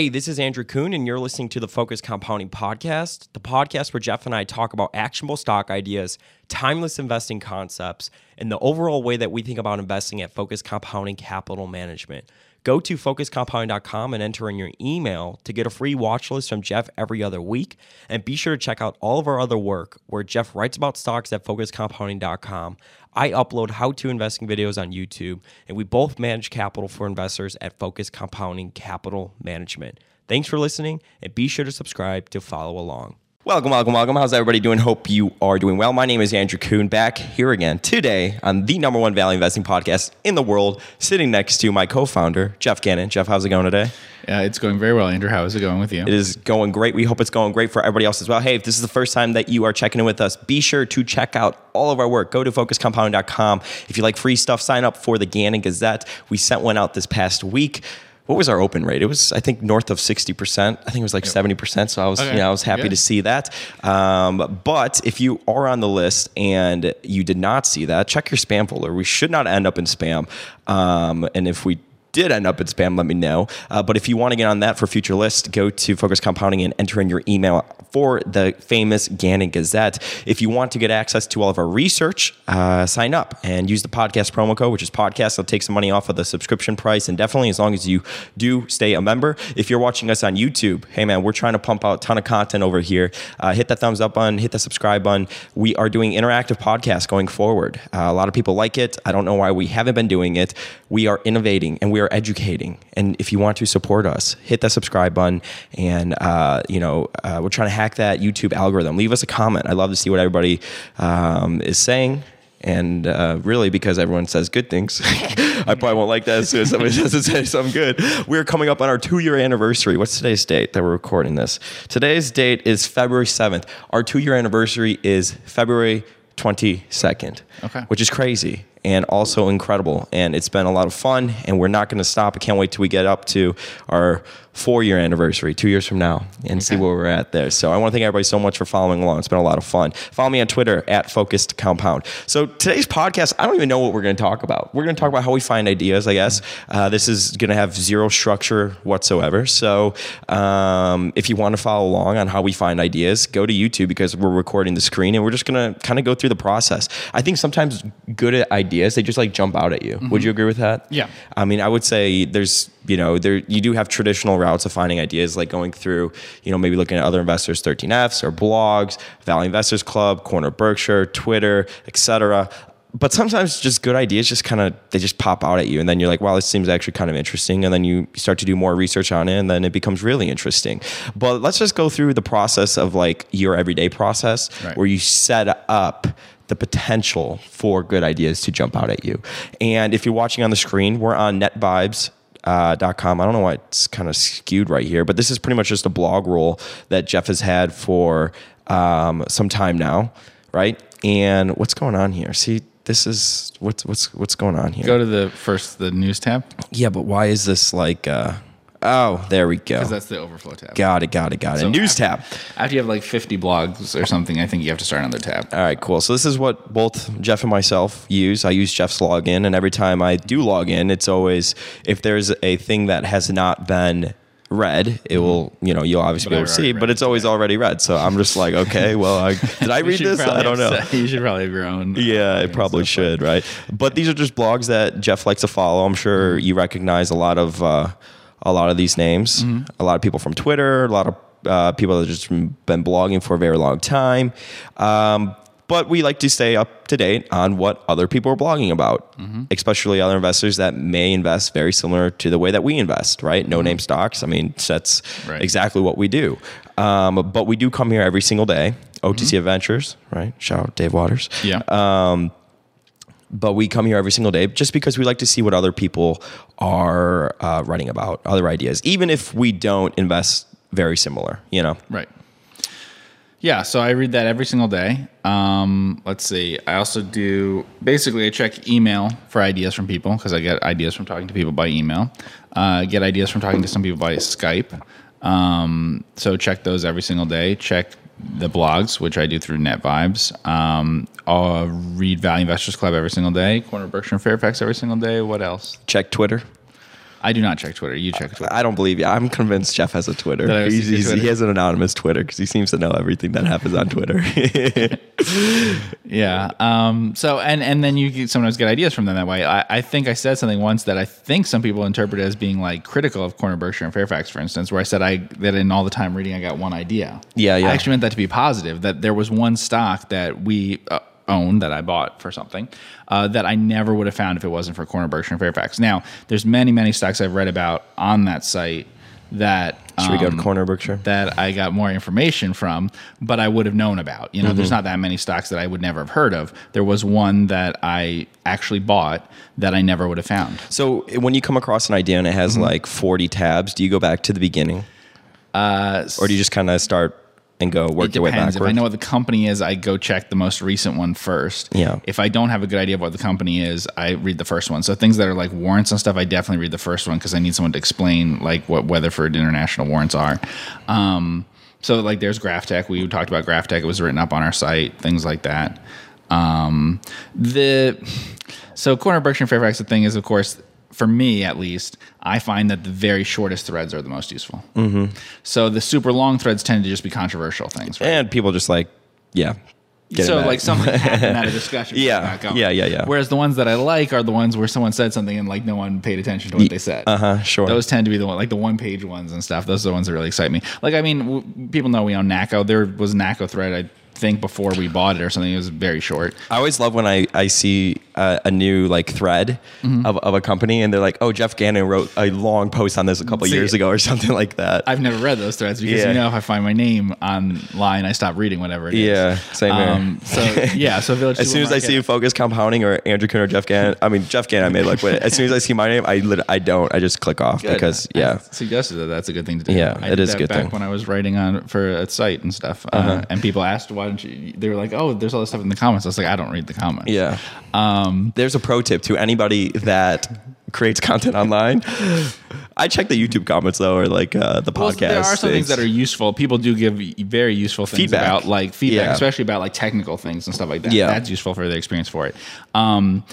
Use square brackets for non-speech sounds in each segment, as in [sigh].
Hey, this is Andrew Kuhn, and you're listening to the Focus Compounding Podcast, the podcast where Jeff and I talk about actionable stock ideas, timeless investing concepts, and the overall way that we think about investing at Focus Compounding Capital Management. Go to focuscompounding.com and enter in your email to get a free watch list from Jeff every other week. And be sure to check out all of our other work where Jeff writes about stocks at focuscompounding.com. I upload how to investing videos on YouTube, and we both manage capital for investors at Focus Compounding Capital Management. Thanks for listening, and be sure to subscribe to follow along. Welcome, welcome, welcome. How's everybody doing? Hope you are doing well. My name is Andrew Kuhn, back here again today on the number one value investing podcast in the world, sitting next to my co founder, Jeff Gannon. Jeff, how's it going today? Yeah, it's going very well, Andrew. How is it going with you? It is going great. We hope it's going great for everybody else as well. Hey, if this is the first time that you are checking in with us, be sure to check out all of our work. Go to focuscompounding.com. If you like free stuff, sign up for the Gannon Gazette. We sent one out this past week what was our open rate? It was, I think, north of 60%. I think it was like yep. 70%. So I was, okay. you know, I was happy Good. to see that. Um, but if you are on the list and you did not see that, check your spam folder. We should not end up in spam. Um, and if we did end up in spam, let me know. Uh, but if you want to get on that for future lists, go to Focus Compounding and enter in your email for the famous Gannon Gazette. If you want to get access to all of our research, uh, sign up and use the podcast promo code, which is podcast. It'll take some money off of the subscription price, and definitely as long as you do stay a member. If you're watching us on YouTube, hey man, we're trying to pump out a ton of content over here. Uh, hit that thumbs up button, hit the subscribe button. We are doing interactive podcasts going forward. Uh, a lot of people like it. I don't know why we haven't been doing it. We are innovating and we are educating. And if you want to support us, hit that subscribe button. And uh, you know, uh, we're trying to hack that YouTube algorithm. Leave us a comment. I love to see what everybody um, is saying. And uh, really, because everyone says good things, [laughs] I probably won't like that as soon as somebody [laughs] doesn't say something good. We're coming up on our two year anniversary. What's today's date that we're recording this? Today's date is February 7th. Our two year anniversary is February 22nd, okay. which is crazy and also incredible. And it's been a lot of fun, and we're not going to stop. I can't wait till we get up to our four year anniversary two years from now and okay. see where we're at there. So I want to thank everybody so much for following along. It's been a lot of fun. Follow me on Twitter at Focused Compound. So today's podcast, I don't even know what we're going to talk about. We're going to talk about how we find ideas, I guess. Uh, this is going to have zero structure whatsoever. So um, if you want to follow along on how we find ideas, go to YouTube because we're recording the screen and we're just going to kind of go through the process. I think sometimes good ideas, they just like jump out at you. Mm-hmm. Would you agree with that? Yeah. I mean, I would say there's you know there you do have traditional routes of finding ideas like going through you know maybe looking at other investors 13fs or blogs Value investors club corner berkshire twitter etc but sometimes just good ideas just kind of they just pop out at you and then you're like wow this seems actually kind of interesting and then you start to do more research on it and then it becomes really interesting but let's just go through the process of like your everyday process right. where you set up the potential for good ideas to jump out at you. And if you're watching on the screen, we're on netvibes uh, .com. I don't know why it's kind of skewed right here, but this is pretty much just a blog roll that Jeff has had for um, some time now, right? And what's going on here? See, this is what's what's what's going on here. Go to the first the news tab. Yeah, but why is this like? Uh, Oh, there we go. Because that's the overflow tab. Got it, got it, got it. So News after, tab. After you have like 50 blogs or something, I think you have to start another tab. All right, cool. So this is what both Jeff and myself use. I use Jeff's login, and every time I do log in, it's always if there's a thing that has not been read, it will, you know, you'll obviously but be able to see, but it's always already read. So I'm just like, okay, well, I, [laughs] did I read this? I don't know. you should probably have your own. [laughs] Yeah, I probably should, right? But these are just blogs that Jeff likes to follow. I'm sure mm-hmm. you recognize a lot of, uh, a lot of these names. Mm-hmm. A lot of people from Twitter, a lot of uh, people that have just been blogging for a very long time. Um, but we like to stay up to date on what other people are blogging about, mm-hmm. especially other investors that may invest very similar to the way that we invest, right? No mm-hmm. name stocks. I mean, that's right. exactly what we do. Um, but we do come here every single day. OTC mm-hmm. Adventures, right? Shout out Dave Waters. Yeah. Um, but we come here every single day just because we like to see what other people are uh, writing about, other ideas, even if we don't invest very similar, you know? Right. Yeah, so I read that every single day. Um, let's see. I also do basically I check email for ideas from people because I get ideas from talking to people by email. Uh, get ideas from talking to some people by Skype. Um, so check those every single day. Check the blogs, which I do through Net Vibes. Um, I'll read Value Investors Club every single day. Corner Berkshire and Fairfax every single day. What else? Check Twitter. I do not check Twitter. You check Twitter. I don't believe you. I'm convinced Jeff has a Twitter. That I have a He's, he's, Twitter. He has an anonymous Twitter because he seems to know everything that happens on Twitter. [laughs] Yeah. Um, so and and then you sometimes get ideas from them that way. I, I think I said something once that I think some people interpret as being like critical of Corner Berkshire and Fairfax, for instance, where I said I that in all the time reading I got one idea. Yeah, yeah. I actually meant that to be positive. That there was one stock that we. Uh, own that I bought for something uh, that I never would have found if it wasn't for Corner Berkshire and Fairfax. Now, there's many, many stocks I've read about on that site that Should we go to um, Corner Berkshire? that I got more information from, but I would have known about. You know, Mm-hmm. there's not that many stocks that I would never have heard of. There was one that I actually bought that I never would have found. So when you come across an idea and it has Mm-hmm. like 40 tabs, do you go back to the beginning? Uh, Or do you just kind of start and go work it your way depends. If? I know what the company is, I go check the most recent one first. Yeah. If I don't have a good idea of what the company is, I read the first one. So things that are like warrants and stuff, I definitely read the first one because I need someone to explain like what Weatherford International warrants are. Um, so like there's GrafTech. We talked about GrafTech. It was written up on our site. Things like that. Um, the so corner Berkshire and Fairfax. The thing is, of course, for me at least, I find that the very shortest threads are the most useful. Mm-hmm. So the super long threads tend to just be controversial things. Right? and people just like, yeah. so like something happened at a discussion. Yeah. Yeah, yeah, yeah. Whereas the ones that I like are the ones where someone said something and like no one paid attention to what they said. Uh-huh, sure. Those tend to be the one like the one page ones and stuff. Those are the ones that really excite me. Like I mean, w- people know we own NACCO. There was a NACCO thread I think before we bought it or something. It was very short. I always love when I, I see uh, a new like thread Mm-hmm. of, of a company and they're like, oh, Jeff Gannon wrote a long post on this a couple See, years ago or [laughs] something like that. I've never read those threads because Yeah. you know if I find my name online, I stop reading whatever it is. Yeah, same here. Um, so [laughs] yeah, so Village. as soon as I see Focus Compounding or Andrew Kuhn or Jeff Gannon, I mean Jeff Gannon, I made like, but as soon as I see my name, I lit- I don't, I just click off Good. because I yeah, suggested that that's a good thing to do. Yeah, I it did is a that good back thing. Uh-huh. when I was writing on for a site and stuff, uh, and people asked why don't you? They were like, "Oh, there's all this stuff in the comments." I was like, "I don't read the comments." yeah. Um, There's a pro tip to anybody that creates content online. I check the YouTube comments though, or like uh, the well, podcast. there are some things that are useful. People do give very useful things Feedback. about like feedback, Yeah. especially about like technical things and stuff like that. Yeah. that's useful for the experience for it. Um,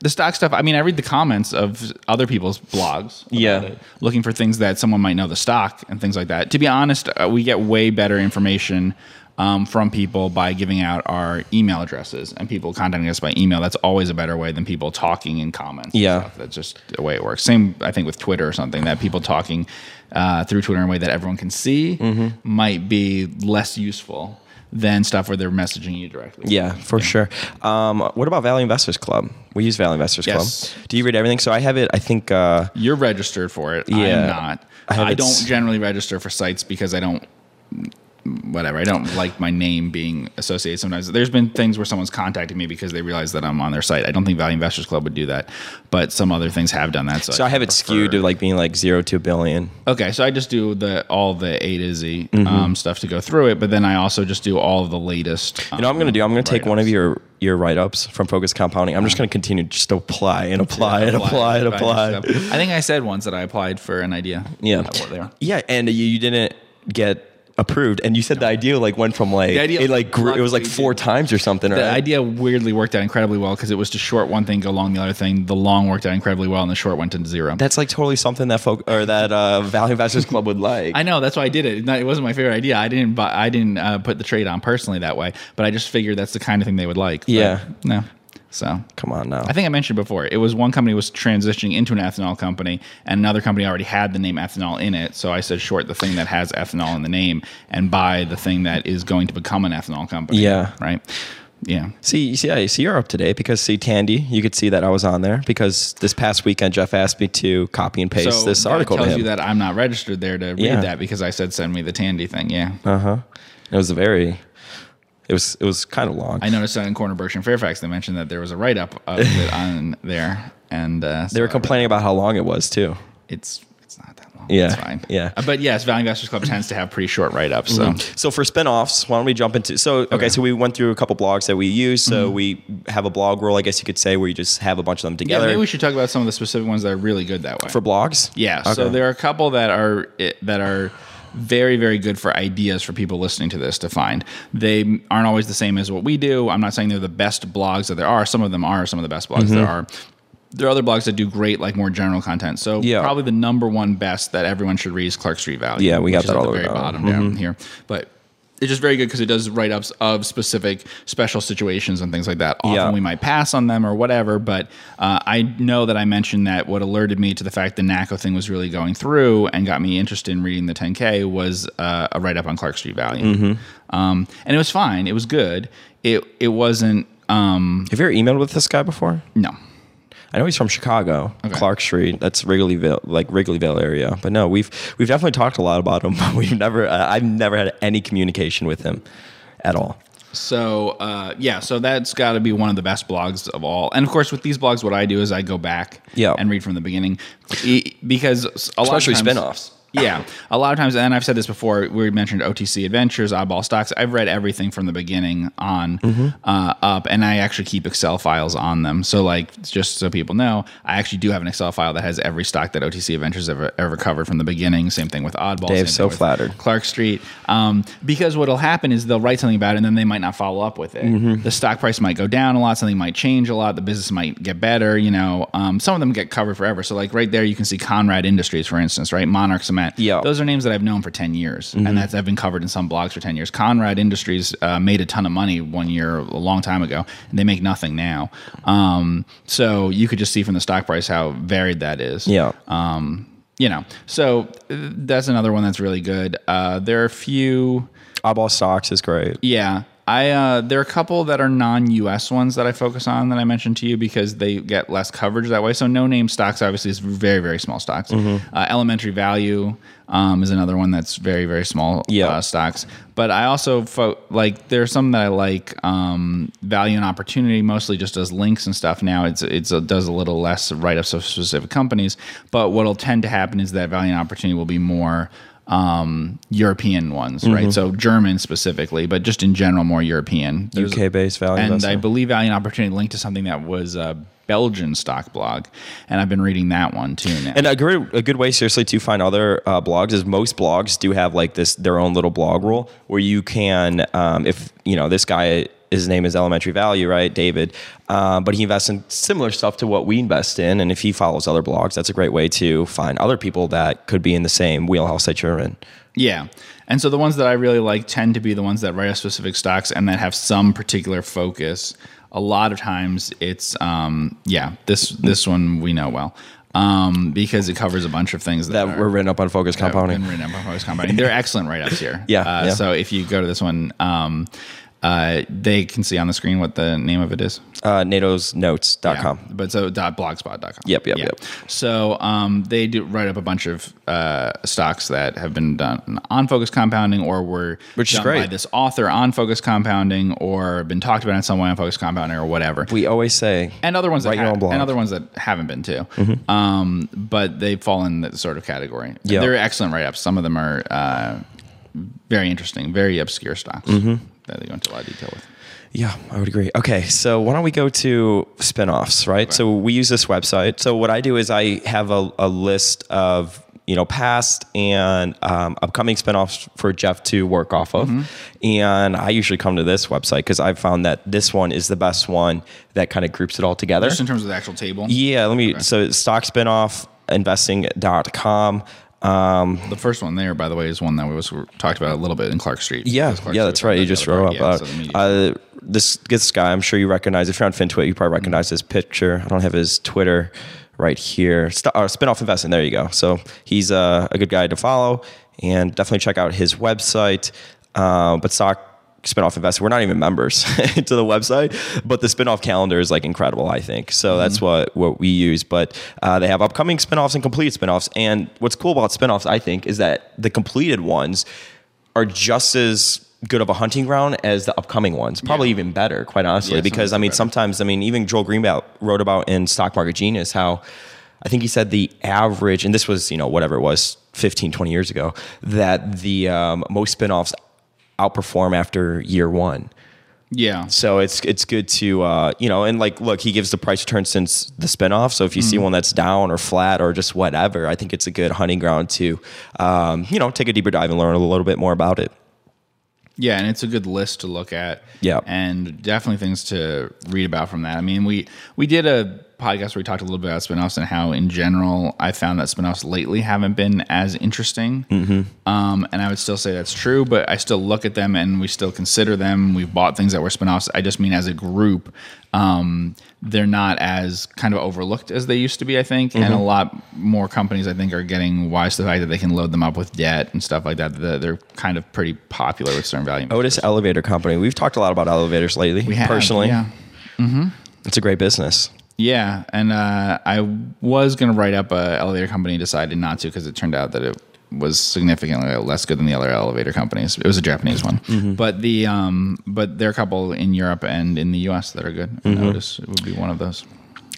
the stock stuff. I mean, I read the comments of other people's blogs. Yeah. it, looking for things that someone might know the stock and things like that. To be honest, uh, we get way better information um, from people by giving out our email addresses and people contacting us by email. That's always a better way than people talking in comments. Yeah. stuff. that's just the way it works. Same, I think, with Twitter or something. That people talking uh, through Twitter in a way that everyone can see Mm-hmm. might be less useful than stuff where they're messaging you directly. Yeah, for sure. Um, what about Value Investors Club? We use Valley Investors Yes. Club. Do you read everything? So I have it. I think. Uh, You're registered for it. Yeah. I'm not. I I, don't generally register for sites because I don't. Whatever. I don't like my name being associated. Sometimes there's been things where someone's contacted me because they realize that I'm on their site. I don't think Value Investors Club would do that, but some other things have done that. So, so I have it prefer- skewed to like being like zero to a billion. Okay, so I just do the all the A to Z Mm-hmm. um, stuff to go through it, but then I also just do all of the latest. You know what I'm going to do? I'm going to take one of your your write ups from Focus Compounding. I'm just going to continue just to apply and apply and apply and apply. I think I said once that I applied for an idea. Yeah. What they are. Yeah, and you, you didn't get approved, and you said the idea like went from like it like grew, it was like four times or something. The right? idea weirdly worked out incredibly well because it was to short one thing, go long the other thing. The long worked out incredibly well, and the short went into zero. That's like totally something that folk or that uh, Value Investors Club would like. [laughs] I know that's why I did it. It wasn't my favorite idea. I didn't. Buy, I didn't uh, put the trade on personally that way, but I just figured that's the kind of thing they would like. But Yeah. no. So Come on now. I think I mentioned before. It was one company was transitioning into an ethanol company, and another company already had the name ethanol in it. So I said short the thing that has ethanol in the name, and buy the thing that is going to become an ethanol company. Yeah. Right. Yeah. See, you see, yeah, see, you're up to date because see, Tandy, you could see that I was on there because this past weekend Jeff asked me to copy and paste so this article to tells him. you that I'm not registered there to read Yeah. that because I said send me the Tandy thing. Yeah. Uh huh. It was a very, it was it was kind of long. I noticed that in Corner Berkshire and Fairfax they mentioned that there was a write up of it [laughs] on there, and uh, so they were complaining about how long it was too. It's it's not that long. Yeah, it's fine. yeah. Uh, but yes, Value Investors Club tends to have pretty short write ups. So So for spinoffs, why don't we jump into? So okay, Okay. so we went through a couple blogs that we use. So we have a blog roll, I guess you could say, where you just have a bunch of them together. yeah, maybe we should talk about some of the specific ones that are really good that way. for blogs. Yeah. So there are a couple that are that are very very good for ideas for people listening to this to find. They aren't always the same as what we do. I'm not saying they're the best blogs that there are. Some of them are some of the best blogs there mm-hmm. are. there are other blogs that do great, like more general content. So Yeah. probably the number one best that everyone should read is Clark Street Value. Yeah, we got that at all the way very down. bottom down mm-hmm. here. But it's just very good because it does write ups of specific special situations and things like that. Often Yeah. we might pass on them or whatever, but uh, I know that I mentioned that what alerted me to the fact the NACCO thing was really going through and got me interested in reading the 10K was uh, a write up on Clark Street Value. Mm-hmm. Um, and it was fine. It was good. It it wasn't. Um, Have you ever emailed with this guy before? no. I know he's from Chicago, Okay. Clark Street. That's Wrigleyville, like Wrigleyville area. But no, we've we've definitely talked a lot about him, [laughs] but we've never. Uh, I've never had any communication with him at all. So uh, yeah, so that's got to be one of the best blogs of all. And of course, with these blogs, what I do is I go back Yeah. and read from the beginning because a lot Especially of times, spinoffs. Yeah, a lot of times, and I've said this before. We mentioned OTC Adventures, Oddball Stocks. I've read everything from the beginning on Mm-hmm. uh, up, and I actually keep Excel files on them. So, like, just so people know, I actually do have an Excel file that has every stock that OTC Adventures ever ever covered from the beginning. Same thing with Oddball. Dave's so flattered. Clark Street. Um, because what'll happen is they'll write something about it and then they might not follow up with it. Mm-hmm. The stock price might go down a lot, something might change a lot, the business might get better, you know. Um, some of them get covered forever. So like right there you can see Conrad Industries, for instance, right? Monarch Yeah. Mm-hmm. Those are names that I've known for 10 years. And that's I've been covered in some blogs for 10 years. Conrad Industries uh, made a ton of money one year a long time ago, and they make nothing now. Um, so you could just see from the stock price how varied that is Yeah. um, you know, so uh, that's another one that's really good. Uh, there are a few, Oddball Stocks is great. yeah. I uh, there are a couple that are non-U.S. ones that I focus on that I mentioned to you because they get less coverage that way. So no name stocks obviously is very very small stocks. Mm-hmm. Uh, Elementary Value um, is another one that's very very small Yeah. uh, stocks. But I also fo- like there are some that I like. Um, Value and Opportunity mostly just does links and stuff. Now it's it's a, does a little less write ups of specific companies. But what'll tend to happen is that Value and Opportunity will be more um, European ones, Mm-hmm. right? So German specifically, but just in general more European. There's- UK based value. and I believe Value and Opportunity linked to something that was a Belgian stock blog, and I've been reading that one too now. And a good a good way, seriously, to find other uh, blogs is most blogs do have like this their own little blog rule where you can, um, if you know this guy, his name is Elementary Value, right, David, uh, but he invests in similar stuff to what we invest in, and if he follows other blogs, that's a great way to find other people that could be in the same wheelhouse that you're in. Yeah. And so the ones that I really like tend to be the ones that write specific stocks and that have some particular focus. A lot of times it's um yeah, this this one we know well. Um, because it covers a bunch of things that, That are, were written up on Focus Compounding. written up on Focus Compounding. They're excellent write-ups here. [laughs] Yeah, Uh, yeah. So if you go to this one, um, uh, they can see on the screen what the name of it is. Uh, NATO'sNotes.com. Yeah, but so dot blogspot.com. Yep, yep, Yeah. yep. So um, they do write up a bunch of uh, stocks that have been done on focus compounding or were Which is done by this author on focus compounding or been talked about in some way on focus compounding or whatever. We always say, and other ones that your ha- own blog. Mm-hmm. and other ones that haven't been too. Um, but they fall in that sort of category. Yeah. They're excellent write ups. Some of them are uh, very interesting, very obscure stocks Mm-hmm. That they go into a lot of detail with. Yeah, I would agree. Okay, so why don't we go to spinoffs, right? So we use this website. So what I do is I have a, a list of you know past and um, upcoming spinoffs for Jeff to work off of, and I usually come to this website because I've found that this one is the best one that kind of groups it all together. Just in terms of the actual table. Yeah, let me. So stock spinoff investing.com. Um, The first one there, by the way, is one that we was talked about a little bit in Clark Street. Yeah, Clark yeah, that's right. You just wrote up. Yeah, so uh, this this guy, I'm sure you recognize. If you're on FinTwit, you probably recognize his picture. I don't have his Twitter right here. St- uh, Spinoff Investing. There you go. So he's uh, a good guy to follow, and definitely check out his website. Uh, but stock spinoff investing we're not even members [laughs] to the website but the spinoff calendar is like incredible i think so that's what what we use but uh, they have upcoming spinoffs and complete spinoffs and what's cool about spinoffs i think is that the completed ones are just as good of a hunting ground as the upcoming ones probably Yeah. even better quite honestly Yeah, because i mean better. sometimes i mean even joel greenblatt wrote about in stock market genius how i think he said the average and this was you know whatever it was 15 20 years ago that the um, most spinoffs outperform after year one yeah. so it's it's good to uh, you know and like look he gives the price return since the spinoff so if you see Mm-hmm. one that's down or flat or just whatever i think it's a good hunting ground to um, you know take a deeper dive and learn a little bit more about it Yeah, and it's a good list to look at. Yeah. and definitely things to read about from that. I mean, we we did a podcast where we talked a little bit about spinoffs and how, in general, I found that spinoffs lately haven't been as interesting. Um, and I would still say that's true, but I still look at them and we still consider them. We've bought things that were spinoffs. I just mean as a group, um, they're not as kind of overlooked as they used to be, I think. And a lot more companies, I think, are getting wise to the fact that they can load them up with debt and stuff like that. They're kind of pretty popular with certain value. Otis Elevator Company. We've talked a lot about elevators lately. We have, personally, yeah. it's a great business. Yeah, and uh, I was going to write up a elevator company, decided not to because it turned out that it was significantly less good than the other elevator companies. It was a Japanese one, Mm-hmm. but the um, but there are a couple in Europe and in the U.S. that are good. I Mm-hmm. notice it would be one of those.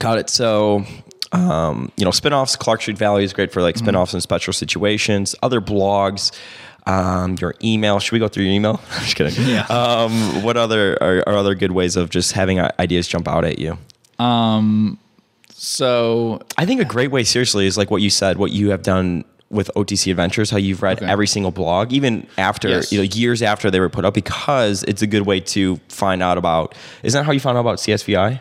Got it. So, um, you know, spinoffs, Clark Street Value is great for like spinoffs in special situations. Other blogs, um, your email. Should we go through your email? [laughs] I'm just kidding. Yeah. Um, what other are, are other good ways of just having uh, ideas jump out at you? So I think a great way, seriously, is like what you said, what you have done with OTC Adventures, how you've read Okay. every single blog, even after Yes. you know years after they were put up, because it's a good way to find out about. Isn't that how you found out about CSVI?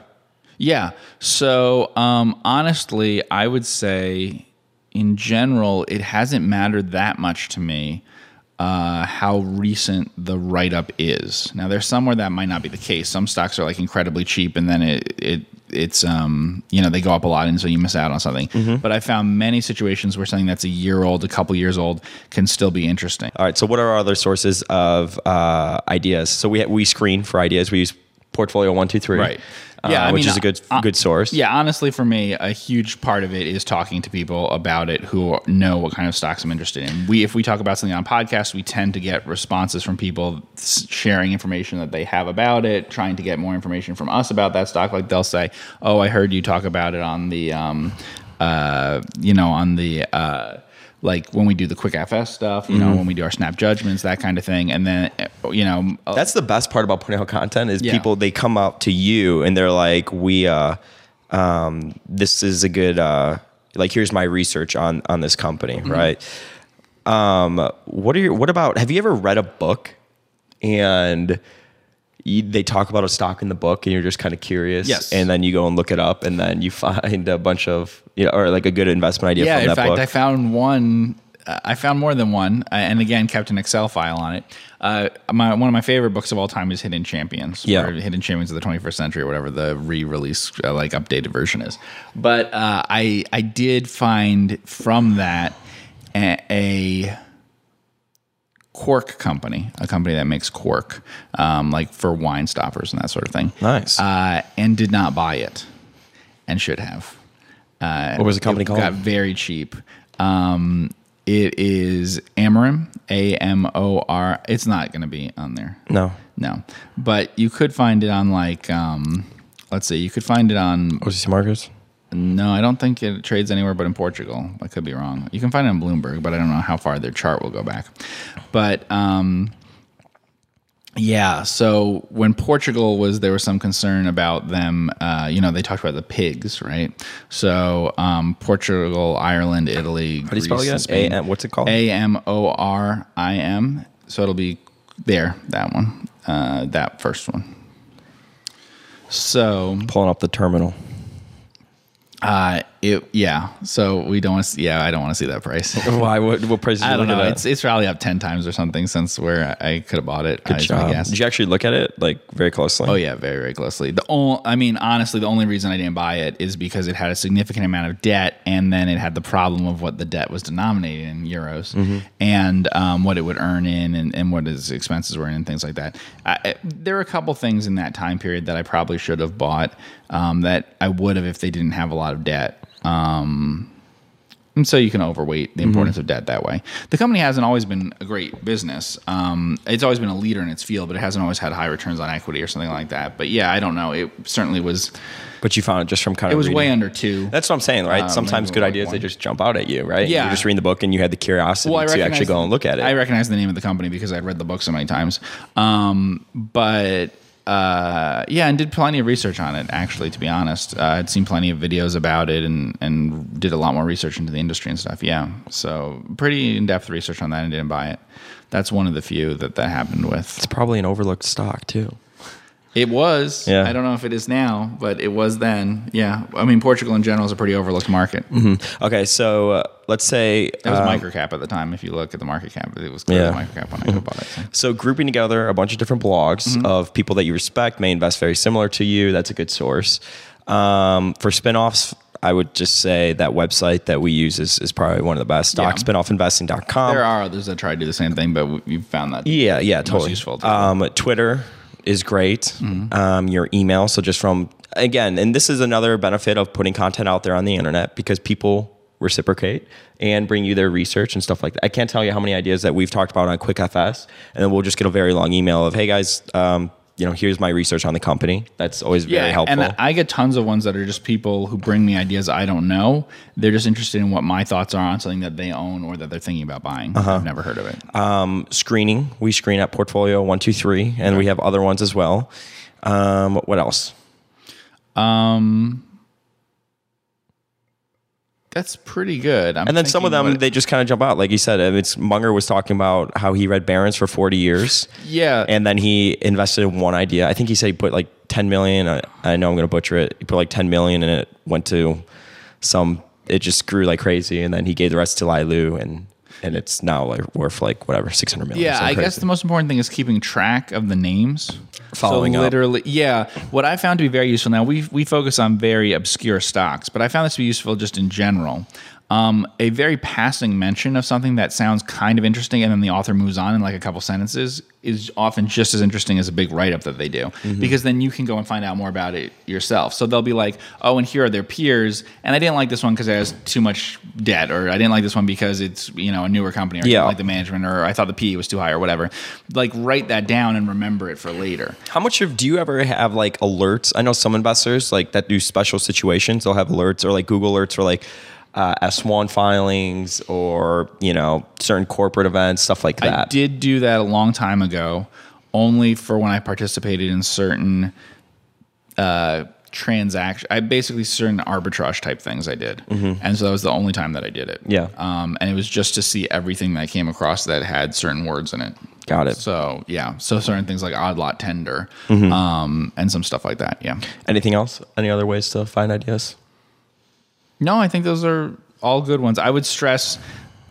Yeah. So um, honestly, I would say in general, it hasn't mattered that much to me uh, how recent the write up is. Now, there's somewhere that might not be the case. Some stocks are like incredibly cheap, and then it it it's um you know they go up a lot, and so you miss out on something. But I found many situations where something that's a year old, a couple years old, can still be interesting. All right. So, what are our other sources of uh, ideas? So we we screen for ideas. We use Portfolio One Two Three, Right. Uh, Yeah, I which mean, is a good uh, good source. Yeah, honestly, for me, a huge part of it is talking to people about it who know what kind of stocks I'm interested in. We, if we talk about something on podcast, we tend to get responses from people sharing information that they have about it, trying to get more information from us about that stock. Like they'll say, "Oh, I heard you talk about it on the, um, uh, you know, on the." Uh, like when we do the quick FS stuff, you know, when we do our snap judgments, that kind of thing, and then you know, uh, That's the best part about putting out content is Yeah. people they come out to you and they're like, we uh, um, this is a good uh, like here's my research on on this company, Mm-hmm. right? Um, what are your what about? Have you ever read a book and you, they talk about a stock in the book and you're just kind of curious, Yes. and then you go and look it up and then you find a bunch of you know or like a good investment idea yeah from in that fact book. i found one uh, i found more than one uh, and again kept an excel file on it uh, my, one of my favorite books of all time is hidden champions Yeah. or hidden champions of the 21st century or whatever the re-release uh, like updated version is but uh, i i did find from that a, a cork company a company that makes cork um, like for wine stoppers and that sort of thing Nice. uh, and did not buy it and should have uh, What was the company it called? Got very cheap. Um, it is Amorim, A M O R. It's not going to be on there. no, No, but you could find it on like, um, let's see, you could find it on. OTC markets. No, I don't think it trades anywhere but in Portugal. I could be wrong. You can find it on Bloomberg, but I don't know how far their chart will go back. But um, yeah, so when Portugal was, there was some concern about them. Uh, you know, they talked about the pigs, right? So um, Portugal, Ireland, Italy, How do you spell Greece, again? Spain. A- what's it called? A M O R I M. So it'll be there. That one. Uh, that first one. So Pulling up the terminal. Uh, it yeah. So we don't want to. Yeah, I don't want to see that price. [laughs] Why? What, what price? I don't know. It's it's probably up ten times or something since where I could have bought it. Good I, I job. guess. Did you actually look at it like very closely? Oh yeah, very very closely. The only, I mean, honestly, the only reason I didn't buy it is because it had a significant amount of debt, and then it had the problem of what the debt was denominated in euros, Mm-hmm. and um, what it would earn in, and, and what its expenses were in, and things like that. I, there are a couple things in that time period that I probably should have bought um, that I would have if they didn't have a lot of debt. Um, and so you can overweight the importance of debt that way. The company hasn't always been a great business. Um, it's always been a leader in its field, but it hasn't always had high returns on equity or something like that. But yeah, I don't know. It certainly was. But you found it just from kind It of. It was reading. way under two. That's what I'm saying, right? Uh, Sometimes good like ideas they just jump out at you, right? Yeah. You're just reading the book and you had the curiosity Well, to actually go and look at it. I recognize the name of the company because I'd read the book so many times. Um, but uh, yeah, and did plenty of research on it. Actually, to be honest, uh, I'd seen plenty of videos about it and and did a lot more research into the industry and stuff. Yeah, so pretty in depth research on that and didn't buy it. That's one of the few that that happened with. it's probably an overlooked stock too. It was. Yeah. I don't know if it is now, but it was then. Yeah. I mean, Portugal in general is a pretty overlooked market. Okay, so uh, let's say It was um, microcap at the time. If you look at the market cap, it was clearly Yeah. microcap when I bought it. so. So grouping together a bunch of different blogs Mm-hmm. of people that you respect may invest very similar to you. That's a good source. Um, for spinoffs, I would just say that website that we use is, is probably one of the best. Yeah. Stockspinoffinvesting.com. There are others that try to do the same thing, but we- we've found that. Yeah, yeah, totally. useful Mm-hmm. Um, Twitter is great. Um, your email. So just from again, and this is another benefit of putting content out there on the internet because people reciprocate and bring you their research and stuff like that. I can't tell you how many ideas that we've talked about on QuickFS, and then we'll just get a very long email of, "Hey guys, um, you know, here's my research on the company." That's always very helpful. And I get tons of ones that are just people who bring me ideas I don't know. They're just interested in what my thoughts are on something that they own or that they're thinking about buying. Uh-huh. I've never heard of it. um, screening, we screen at Portfolio One Two Three, and we have other ones as well. Um, what else? That's pretty good. I'm And then some of them, what- they just kind of jump out. Like you said, it's Munger was talking about how he read Barron's for 40 years. yeah, And then he invested in one idea. I think he said he put like 10 million. I, I know I'm going to butcher it. He put like 10 million and it went to some, it just grew like crazy. And then he gave the rest to Li Lu and, and it's now like worth like whatever, 600 million. Yeah, Something I guess the most important thing is keeping track of the names. Following so up. literally, yeah. What I found to be very useful now, we we focus on very obscure stocks, but I found this to be useful just in general. Um, a very passing mention of something that sounds kind of interesting, and then the author moves on in like a couple sentences is often just as interesting as a big write up that they do, Mm-hmm. because then you can go and find out more about it yourself. So they'll be like, "Oh, and here are their peers," and I didn't like this one because it has too much debt, or I didn't like this one because it's you know a newer company, or I Yeah. like the management, or I thought the PE was too high, or whatever. Like write that down and remember it for later. How much of do you ever have like alerts? I know some investors like that do special situations. They'll have alerts or like Google alerts or like uh, S1 filings or you know certain corporate events, stuff like that. I did do that a long time ago, only for when I participated in certain uh, transaction. I basically certain arbitrage type things I did, and so that was the only time that I did it. Mm-hmm. Yeah. um, and it was just to see everything that I came across that had certain words in it. Got it. So yeah, so certain things like odd lot tender, Mm-hmm. um, and some stuff like that. Yeah. Anything else? Any other ways to find ideas? No, I think those are all good ones. I would stress,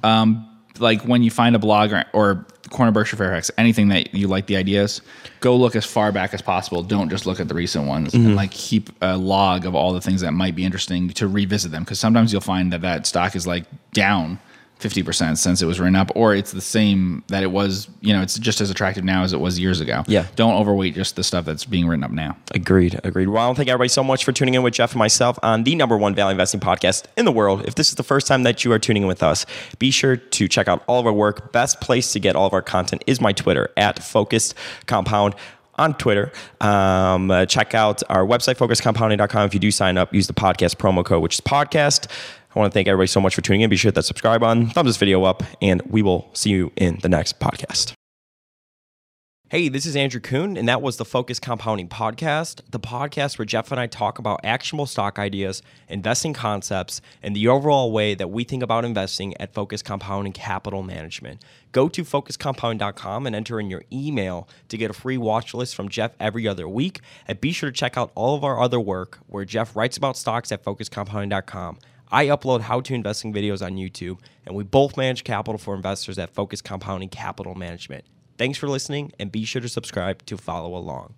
um, like when you find a blog or, or Corner Berkshire Fairfax, anything that you like the ideas, go look as far back as possible. Don't just look at the recent ones, and like keep a log of all the things that might be interesting to revisit them. Because sometimes you'll find that that stock is like down. 50% since it was written up, or it's the same that it was, you know, it's just as attractive now as it was years ago. Yeah. Don't overweight just the stuff that's being written up now. Agreed. Agreed. Well, I want to thank everybody so much for tuning in with Jeff and myself on the number one value investing podcast in the world. If this is the first time that you are tuning in with us, be sure to check out all of our work. Best place to get all of our content is my Twitter at Focused Compound on Twitter. Um, uh, check out our website, focusedcompounding.com. If you do sign up, use the podcast promo code, which is podcast. I want to thank everybody so much for tuning in. Be sure to hit that subscribe button, thumbs this video up, and we will see you in the next podcast. Hey, this is Andrew Kuhn, and that was the Focus Compounding Podcast, the podcast where Jeff and I talk about actionable stock ideas, investing concepts, and the overall way that we think about investing at Focus Compounding Capital Management. Go to focuscompounding.com and enter in your email to get a free watch list from Jeff every other week. And be sure to check out all of our other work where Jeff writes about stocks at focuscompounding.com. I upload how to investing videos on YouTube, and we both manage capital for investors at Focus Compounding Capital Management. Thanks for listening, and be sure to subscribe to follow along.